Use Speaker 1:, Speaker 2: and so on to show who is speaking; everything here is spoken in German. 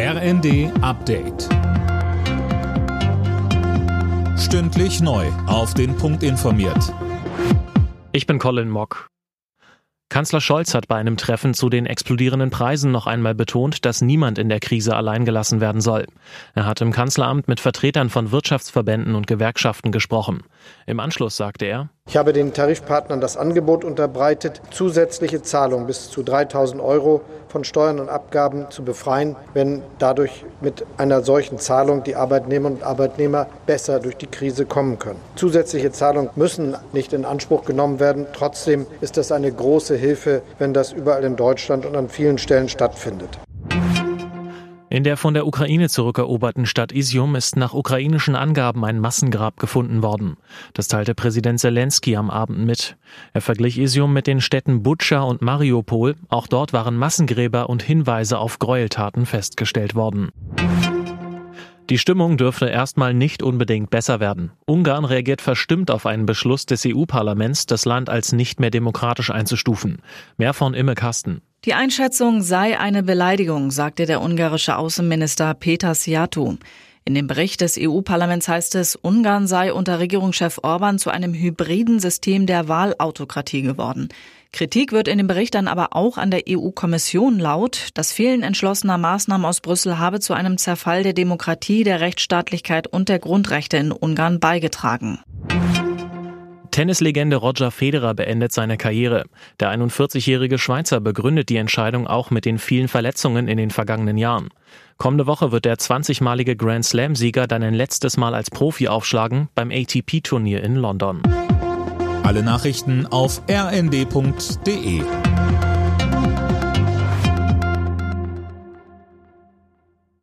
Speaker 1: RND Update. Stündlich neu. Auf den Punkt informiert.
Speaker 2: Ich bin Colin Mock. Kanzler Scholz hat bei einem Treffen zu den explodierenden Preisen noch einmal betont, dass niemand in der Krise allein gelassen werden soll. Er hat im Kanzleramt mit Vertretern von Wirtschaftsverbänden und Gewerkschaften gesprochen. Im Anschluss sagte er,
Speaker 3: ich habe den Tarifpartnern das Angebot unterbreitet, zusätzliche Zahlungen bis zu 3000 Euro von Steuern und Abgaben zu befreien, wenn dadurch mit einer solchen Zahlung die Arbeitnehmerinnen und Arbeitnehmer besser durch die Krise kommen können. Zusätzliche Zahlungen müssen nicht in Anspruch genommen werden. Trotzdem ist das eine große Hilfe, wenn das überall in Deutschland und an vielen Stellen stattfindet.
Speaker 2: In der von der Ukraine zurückeroberten Stadt Isium ist nach ukrainischen Angaben ein Massengrab gefunden worden. Das teilte Präsident Zelensky am Abend mit. Er verglich Isium mit den Städten Butscha und Mariupol. Auch dort waren Massengräber und Hinweise auf Gräueltaten festgestellt worden. Die Stimmung dürfte erstmal nicht unbedingt besser werden. Ungarn reagiert verstimmt auf einen Beschluss des EU-Parlaments, das Land als nicht mehr demokratisch einzustufen. Mehr von Imme Kasten.
Speaker 4: Die Einschätzung sei eine Beleidigung, sagte der ungarische Außenminister Peter Siatu. In dem Bericht des EU-Parlaments heißt es, Ungarn sei unter Regierungschef Orban zu einem hybriden System der Wahlautokratie geworden. Kritik wird in dem Bericht dann aber auch an der EU-Kommission laut. Das Fehlen entschlossener Maßnahmen aus Brüssel habe zu einem Zerfall der Demokratie, der Rechtsstaatlichkeit und der Grundrechte in Ungarn beigetragen.
Speaker 2: Tennislegende Roger Federer beendet seine Karriere. Der 41-jährige Schweizer begründet die Entscheidung auch mit den vielen Verletzungen in den vergangenen Jahren. Kommende Woche wird der 20-malige Grand Slam-Sieger dann ein letztes Mal als Profi aufschlagen beim ATP-Turnier in London.
Speaker 1: Alle Nachrichten auf rnd.de